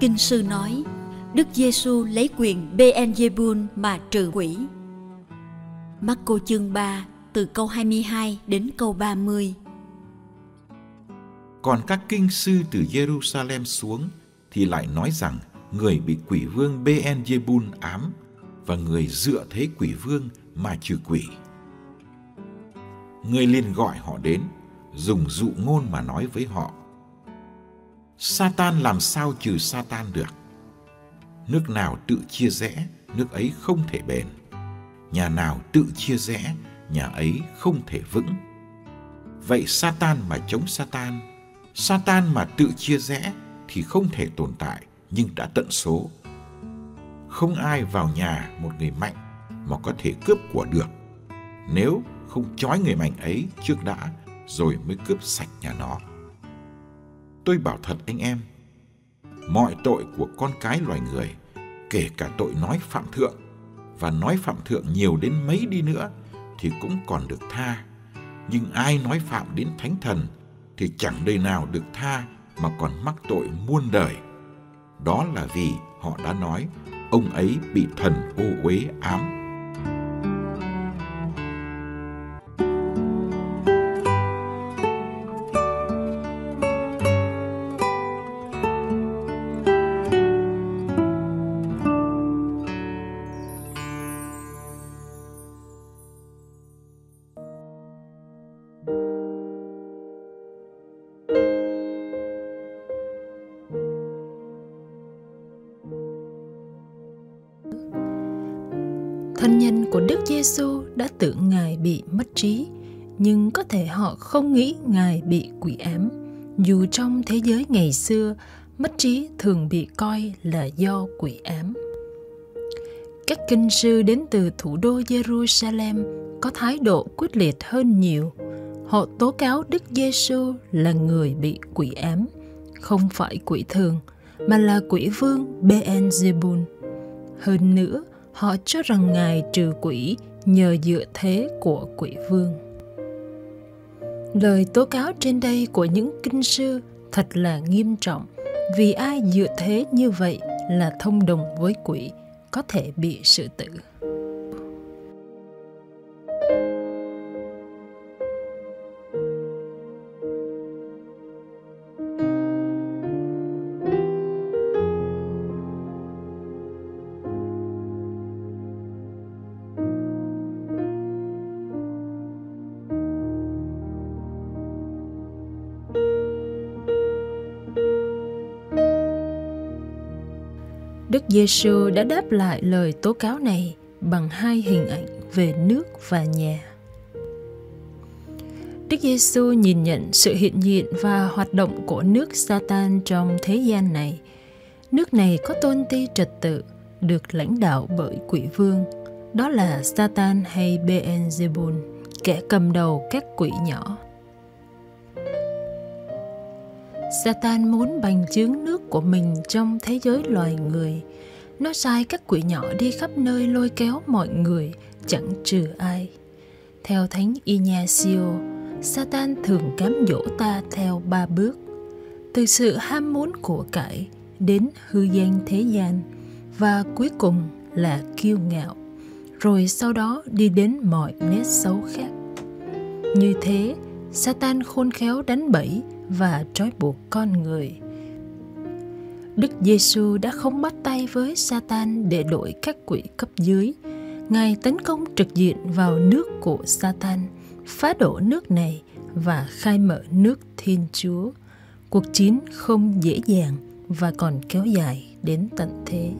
Kinh sư nói Đức Giêsu lấy quyền Beelzebul mà trừ quỷ. Marco chương 3 từ câu 22 đến câu 30. Còn các kinh sư từ Jerusalem xuống thì lại nói rằng người bị quỷ vương Beelzebul ám và người dựa thế quỷ vương mà trừ quỷ. Người liền gọi họ đến, dùng dụ ngôn mà nói với họ. Satan làm sao trừ Satan được? Nước nào tự chia rẽ, nước ấy không thể bền. Nhà nào tự chia rẽ, nhà ấy không thể vững. Vậy Satan mà chống Satan, Satan mà tự chia rẽ thì không thể tồn tại nhưng đã tận số. Không ai vào nhà một người mạnh mà có thể cướp của được. Nếu không trói người mạnh ấy trước đã rồi mới cướp sạch nhà nó. Tôi bảo thật anh em, mọi tội của con cái loài người, kể cả tội nói phạm thượng và nói phạm thượng nhiều đến mấy đi nữa thì cũng còn được tha. Nhưng ai nói phạm đến thánh thần thì chẳng đời nào được tha mà còn mắc tội muôn đời. Đó là vì họ đã nói ông ấy bị thần ô uế ám. Giêsu đã tưởng Ngài bị mất trí, nhưng có thể họ không nghĩ Ngài bị quỷ ám. Dù trong thế giới ngày xưa, mất trí thường bị coi là do quỷ ám. Các kinh sư đến từ thủ đô Jerusalem có thái độ quyết liệt hơn nhiều. Họ tố cáo Đức Giêsu là người bị quỷ ám, không phải quỷ thường, mà là quỷ vương Beelzebul. Hơn nữa, họ cho rằng Ngài trừ quỷ nhờ dựa thế của quỷ vương. Lời tố cáo trên đây của những kinh sư thật là nghiêm trọng, vì ai dựa thế như vậy là thông đồng với quỷ, có thể bị sự tử. Đức Giêsu đã đáp lại lời tố cáo này bằng hai hình ảnh về nước và nhà. Đức Giêsu nhìn nhận sự hiện diện và hoạt động của nước Satan trong thế gian này. Nước này có tôn ti trật tự, được lãnh đạo bởi quỷ vương, đó là Satan hay Beelzebul, kẻ cầm đầu các quỷ nhỏ. Satan muốn bành trướng nước của mình trong thế giới loài người. Nó sai các quỷ nhỏ đi khắp nơi lôi kéo mọi người, chẳng trừ ai. Theo Thánh Ignacio, Satan thường cám dỗ ta theo ba bước. Từ sự ham muốn của cải đến hư danh thế gian và cuối cùng là kiêu ngạo, rồi sau đó đi đến mọi nét xấu khác. Như thế, Satan khôn khéo đánh bẫy và trói buộc con người. Đức Giêsu đã không bắt tay với Satan để đổi các quỷ cấp dưới. Ngài tấn công trực diện vào nước của Satan, phá đổ nước này và khai mở nước Thiên Chúa. Cuộc chiến không dễ dàng và còn kéo dài đến tận thế.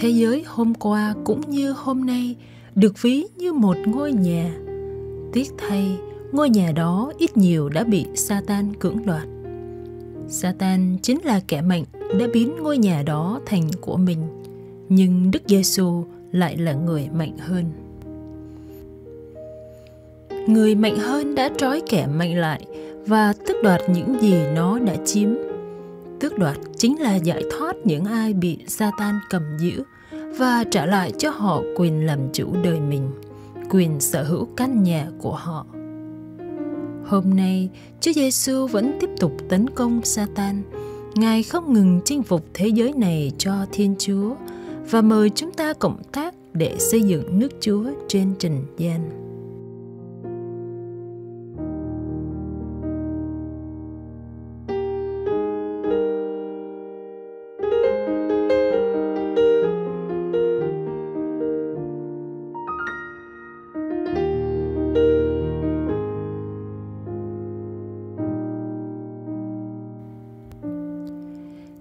Thế giới hôm qua cũng như hôm nay được ví như một ngôi nhà. Tiếc thay, ngôi nhà đó ít nhiều đã bị satan cưỡng đoạt. Satan chính là kẻ mạnh đã biến ngôi nhà đó thành của mình, nhưng đức giêsu lại là người mạnh hơn. Người mạnh hơn đã trói kẻ mạnh lại và tước đoạt những gì nó đã chiếm tước đoạt chính là giải thoát những ai bị Satan cầm giữ và trả lại cho họ quyền làm chủ đời mình, quyền sở hữu căn nhà của họ. Hôm nay, Chúa Giêsu vẫn tiếp tục tấn công Satan. Ngài không ngừng chinh phục thế giới này cho Thiên Chúa và mời chúng ta cộng tác để xây dựng nước Chúa trên trần gian.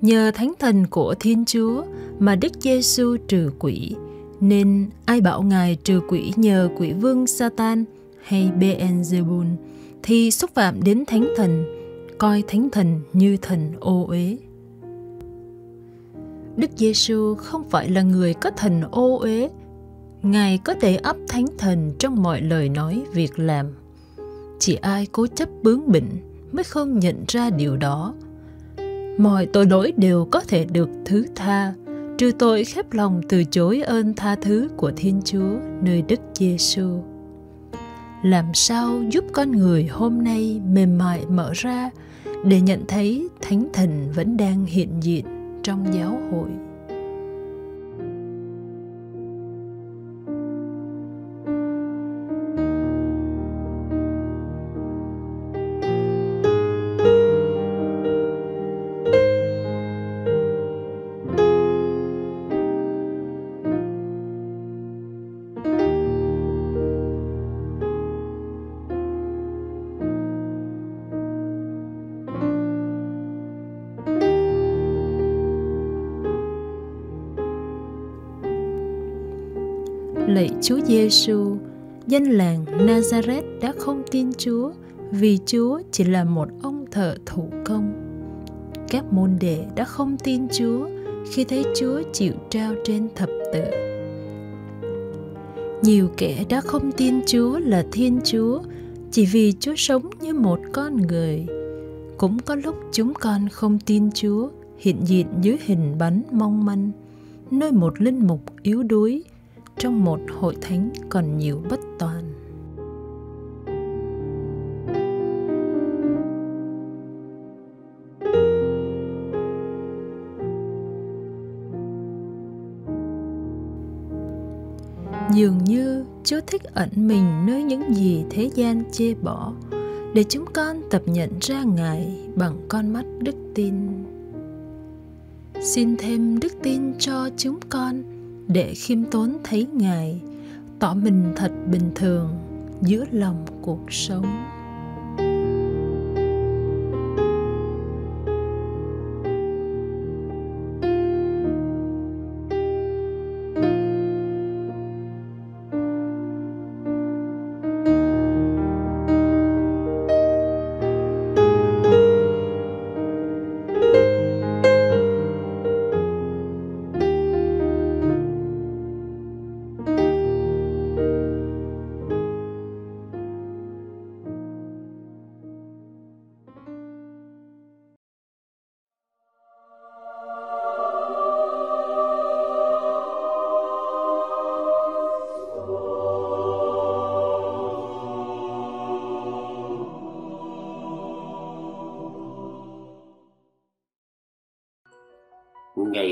Nhờ thánh thần của Thiên Chúa mà Đức Giêsu trừ quỷ, nên ai bảo Ngài trừ quỷ nhờ quỷ vương Satan hay Beelzebul thì xúc phạm đến thánh thần, coi thánh thần như thần ô uế. Đức Giêsu không phải là người có thần ô uế, Ngài có thể ấp thánh thần trong mọi lời nói, việc làm. Chỉ ai cố chấp bướng bỉnh mới không nhận ra điều đó mọi tội lỗi đều có thể được thứ tha, trừ tội khép lòng từ chối ơn tha thứ của Thiên Chúa nơi Đức Giêsu. Làm sao giúp con người hôm nay mềm mại mở ra để nhận thấy Thánh Thần vẫn đang hiện diện trong giáo hội? Lạy Chúa Giêsu, dân làng Nazareth đã không tin Chúa vì Chúa chỉ là một ông thợ thủ công. Các môn đệ đã không tin Chúa khi thấy Chúa chịu trao trên thập tự. Nhiều kẻ đã không tin Chúa là Thiên Chúa chỉ vì Chúa sống như một con người. Cũng có lúc chúng con không tin Chúa hiện diện dưới hình bánh mong manh, nơi một linh mục yếu đuối trong một hội thánh còn nhiều bất toàn. Dường như chúa thích ẩn mình nơi những gì thế gian chê bỏ, để chúng con tập nhận ra ngài bằng con mắt đức tin. Xin thêm đức tin cho chúng con để khiêm tốn thấy ngài tỏ mình thật bình thường giữa lòng cuộc sống.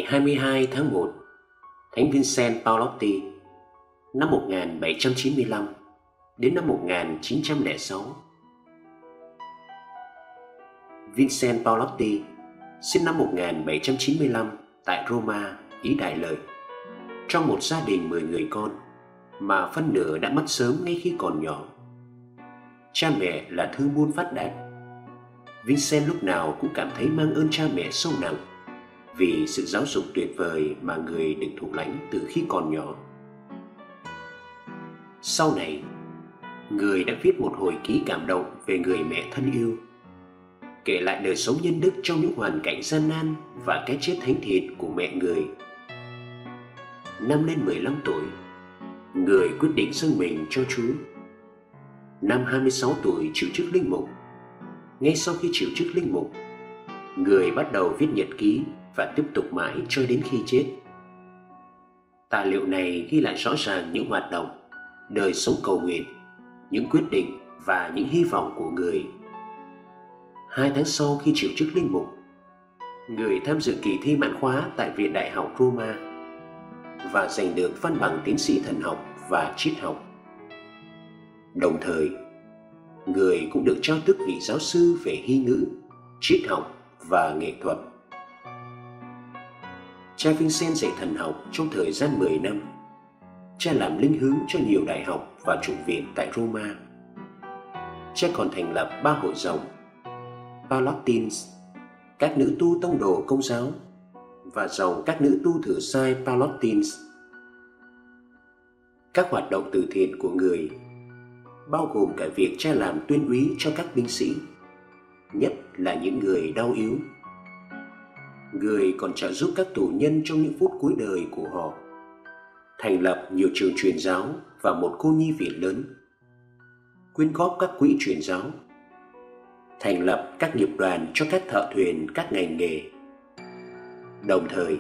22 tháng 1, Thánh Vincent Paulotti, năm 1795 đến năm 1906. Vincent Paulotti sinh năm 1795 tại Roma, Ý Đại Lợi. Trong một gia đình 10 người con, mà phân nửa đã mất sớm ngay khi còn nhỏ. Cha mẹ là thương buôn phát đạt. Vincent lúc nào cũng cảm thấy mang ơn cha mẹ sâu nặng vì sự giáo dục tuyệt vời mà người được thụ lãnh từ khi còn nhỏ. Sau này, người đã viết một hồi ký cảm động về người mẹ thân yêu, kể lại đời sống nhân đức trong những hoàn cảnh gian nan và cái chết thánh thiện của mẹ người. Năm lên 15 tuổi, người quyết định dâng mình cho Chúa. Năm 26 tuổi chịu chức linh mục. Ngay sau khi chịu chức linh mục, người bắt đầu viết nhật ký và tiếp tục mãi cho đến khi chết. Tài liệu này ghi lại rõ ràng những hoạt động, đời sống cầu nguyện, những quyết định và những hy vọng của người. Hai tháng sau khi chịu chức linh mục, người tham dự kỳ thi mãn khóa tại Viện Đại học Roma và giành được văn bằng tiến sĩ thần học và triết học. Đồng thời, người cũng được trao tước vị giáo sư về hy ngữ, triết học và nghệ thuật. Cha Vincent dạy thần học trong thời gian 10 năm. Cha làm linh hướng cho nhiều đại học và trụ viện tại Roma. Cha còn thành lập ba hội dòng Palottines, các nữ tu tông đồ công giáo và dòng các nữ tu thử sai Palottines. Các hoạt động từ thiện của người bao gồm cả việc cha làm tuyên úy cho các binh sĩ, nhất là những người đau yếu người còn trợ giúp các tù nhân trong những phút cuối đời của họ. Thành lập nhiều trường truyền giáo và một cô nhi viện lớn. Quyên góp các quỹ truyền giáo. Thành lập các nghiệp đoàn cho các thợ thuyền các ngành nghề. Đồng thời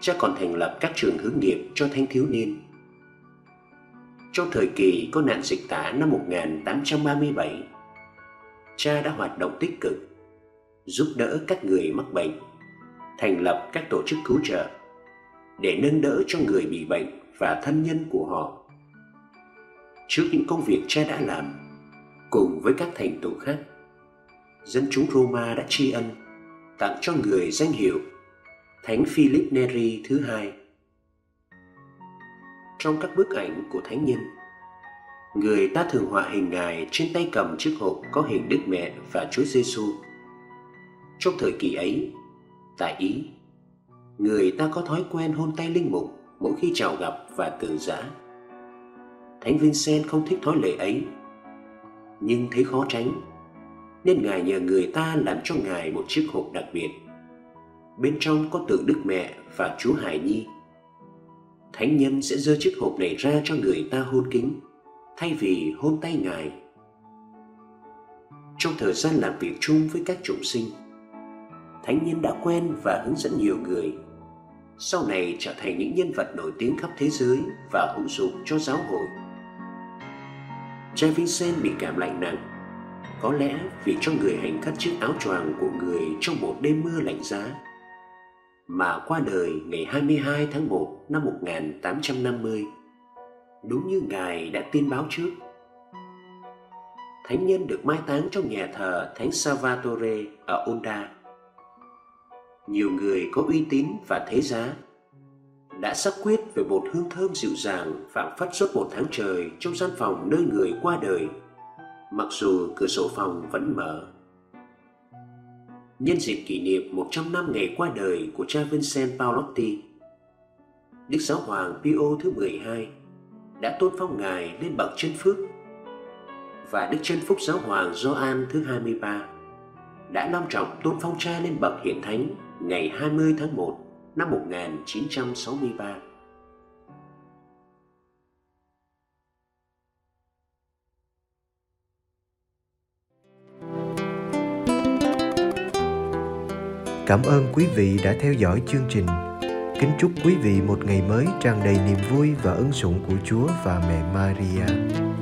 cha còn thành lập các trường hướng nghiệp cho thanh thiếu niên. Trong thời kỳ có nạn dịch tả năm 1837, cha đã hoạt động tích cực, giúp đỡ các người mắc bệnh thành lập các tổ chức cứu trợ để nâng đỡ cho người bị bệnh và thân nhân của họ. Trước những công việc cha đã làm, cùng với các thành tựu khác, dân chúng Roma đã tri ân tặng cho người danh hiệu Thánh Philip Neri thứ hai. Trong các bức ảnh của thánh nhân, người ta thường họa hình ngài trên tay cầm chiếc hộp có hình Đức Mẹ và Chúa Giêsu. Trong thời kỳ ấy, Tại Ý, người ta có thói quen hôn tay linh mục mỗi khi chào gặp và từ giã. Thánh Vincent không thích thói lệ ấy, nhưng thấy khó tránh, nên Ngài nhờ người ta làm cho Ngài một chiếc hộp đặc biệt. Bên trong có tượng Đức Mẹ và Chúa Hải Nhi. Thánh nhân sẽ dơ chiếc hộp này ra cho người ta hôn kính, thay vì hôn tay Ngài. Trong thời gian làm việc chung với các chủng sinh, thánh nhân đã quen và hướng dẫn nhiều người. Sau này trở thành những nhân vật nổi tiếng khắp thế giới và hữu dụng cho giáo hội. Cha vincent bị cảm lạnh nặng. Có lẽ vì cho người hành cắt chiếc áo choàng của người trong một đêm mưa lạnh giá. Mà qua đời ngày 22 tháng 1 năm 1850 đúng như ngài đã tin báo trước. Thánh nhân được mai táng trong nhà thờ thánh Salvatore ở Onda nhiều người có uy tín và thế giá đã xác quyết về một hương thơm dịu dàng phảng phất suốt một tháng trời trong gian phòng nơi người qua đời, mặc dù cửa sổ phòng vẫn mở. Nhân dịp kỷ niệm 100 năm ngày qua đời của cha Vincent Paolotti, Đức Giáo Hoàng Pio thứ 12 đã tôn phong ngài lên bậc chân phước và Đức chân phúc Giáo Hoàng Gioan thứ 23 đã long trọng tôn phong cha lên bậc hiển thánh ngày 20 tháng 1 năm 1963. Cảm ơn quý vị đã theo dõi chương trình. Kính chúc quý vị một ngày mới tràn đầy niềm vui và ân sủng của Chúa và mẹ Maria.